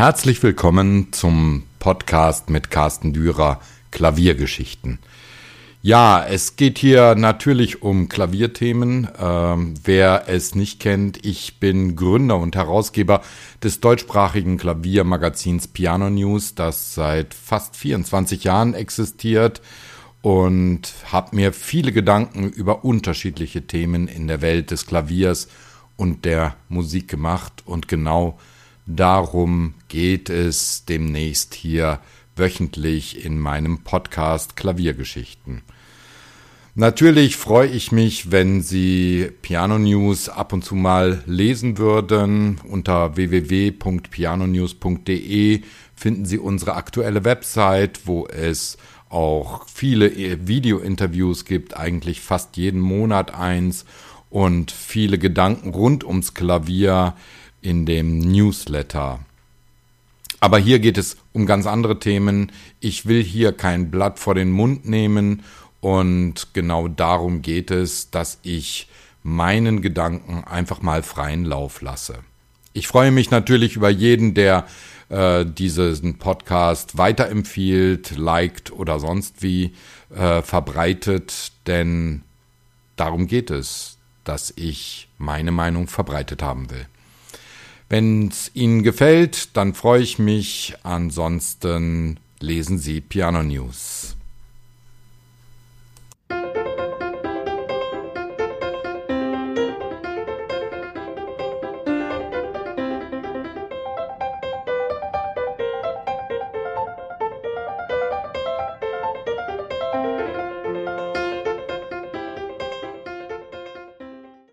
Herzlich willkommen zum Podcast mit Carsten Dürer Klaviergeschichten. Ja, es geht hier natürlich um Klavierthemen. Ähm, wer es nicht kennt, ich bin Gründer und Herausgeber des deutschsprachigen Klaviermagazins Piano News, das seit fast 24 Jahren existiert und habe mir viele Gedanken über unterschiedliche Themen in der Welt des Klaviers und der Musik gemacht und genau Darum geht es demnächst hier wöchentlich in meinem Podcast Klaviergeschichten. Natürlich freue ich mich, wenn Sie Piano News ab und zu mal lesen würden. Unter www.pianonews.de finden Sie unsere aktuelle Website, wo es auch viele Video-Interviews gibt, eigentlich fast jeden Monat eins und viele Gedanken rund ums Klavier in dem Newsletter. Aber hier geht es um ganz andere Themen. Ich will hier kein Blatt vor den Mund nehmen und genau darum geht es, dass ich meinen Gedanken einfach mal freien Lauf lasse. Ich freue mich natürlich über jeden, der äh, diesen Podcast weiterempfiehlt, liked oder sonst wie äh, verbreitet, denn darum geht es, dass ich meine Meinung verbreitet haben will. Wenn es Ihnen gefällt, dann freue ich mich. Ansonsten lesen Sie Piano News.